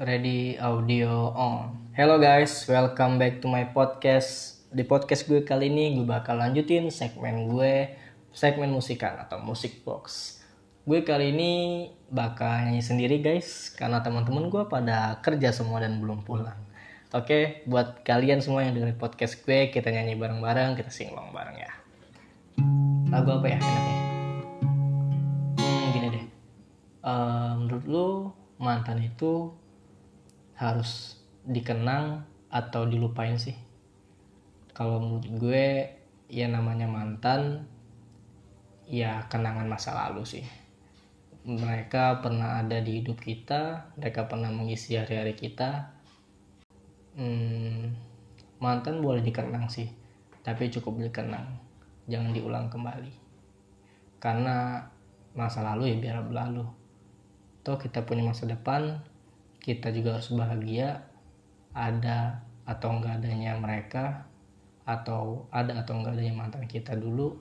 ready audio on. Hello guys, welcome back to my podcast. Di podcast gue kali ini gue bakal lanjutin segmen gue, segmen musikan atau musik box. Gue kali ini bakal nyanyi sendiri guys, karena teman-teman gue pada kerja semua dan belum pulang. Oke, buat kalian semua yang dengerin podcast gue, kita nyanyi bareng-bareng, kita singlong bareng ya. Lagu apa ya enaknya? Hmm, gini deh. Eh, menurut lu mantan itu harus dikenang atau dilupain sih? Kalau menurut gue ya namanya mantan ya kenangan masa lalu sih. Mereka pernah ada di hidup kita mereka pernah mengisi hari-hari kita. Hmm, mantan boleh dikenang sih tapi cukup dikenang. Jangan diulang kembali. Karena masa lalu ya biar berlalu. Toh kita punya masa depan kita juga harus bahagia ada atau enggak adanya mereka atau ada atau enggak adanya mantan kita dulu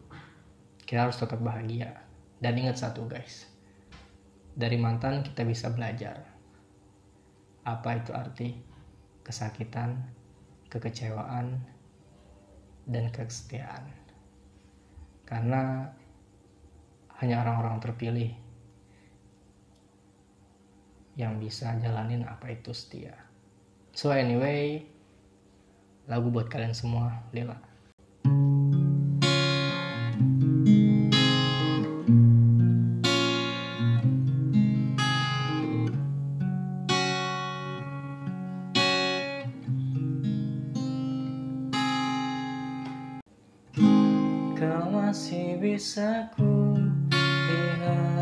kita harus tetap bahagia. Dan ingat satu guys dari mantan kita bisa belajar apa itu arti kesakitan kekecewaan dan kesetiaan. Karena hanya orang-orang terpilih yang bisa jalanin apa itu setia. So anyway, lagu buat kalian semua, Lila. Kau masih bisa ku lihat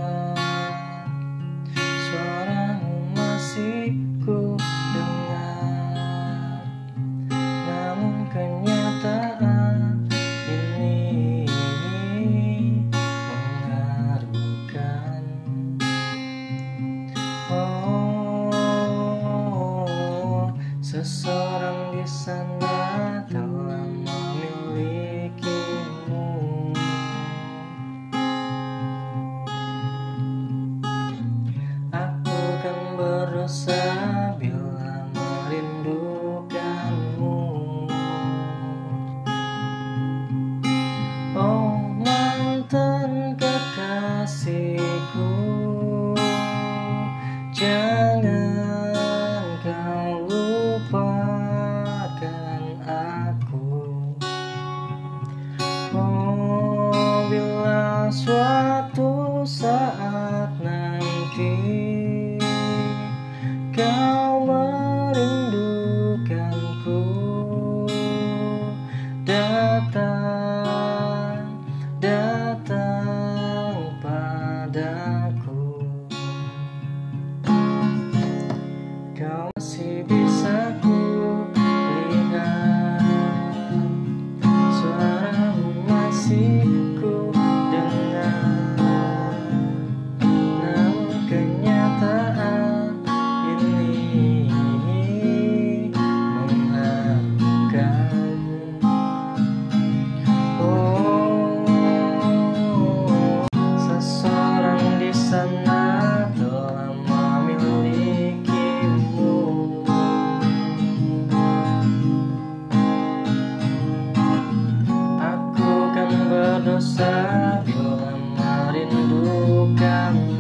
merindukanmu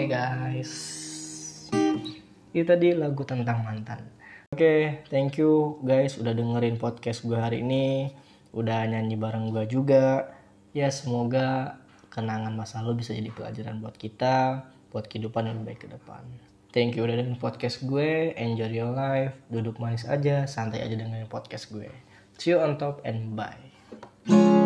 Oke guys, itu tadi lagu tentang mantan. Oke, thank you guys udah dengerin podcast gue hari ini, udah nyanyi bareng gue juga. Ya semoga kenangan masa lalu bisa jadi pelajaran buat kita, buat kehidupan yang lebih baik ke depan. Thank you udah dengerin podcast gue, enjoy your life, duduk manis aja, santai aja dengerin podcast gue. See you on top and bye.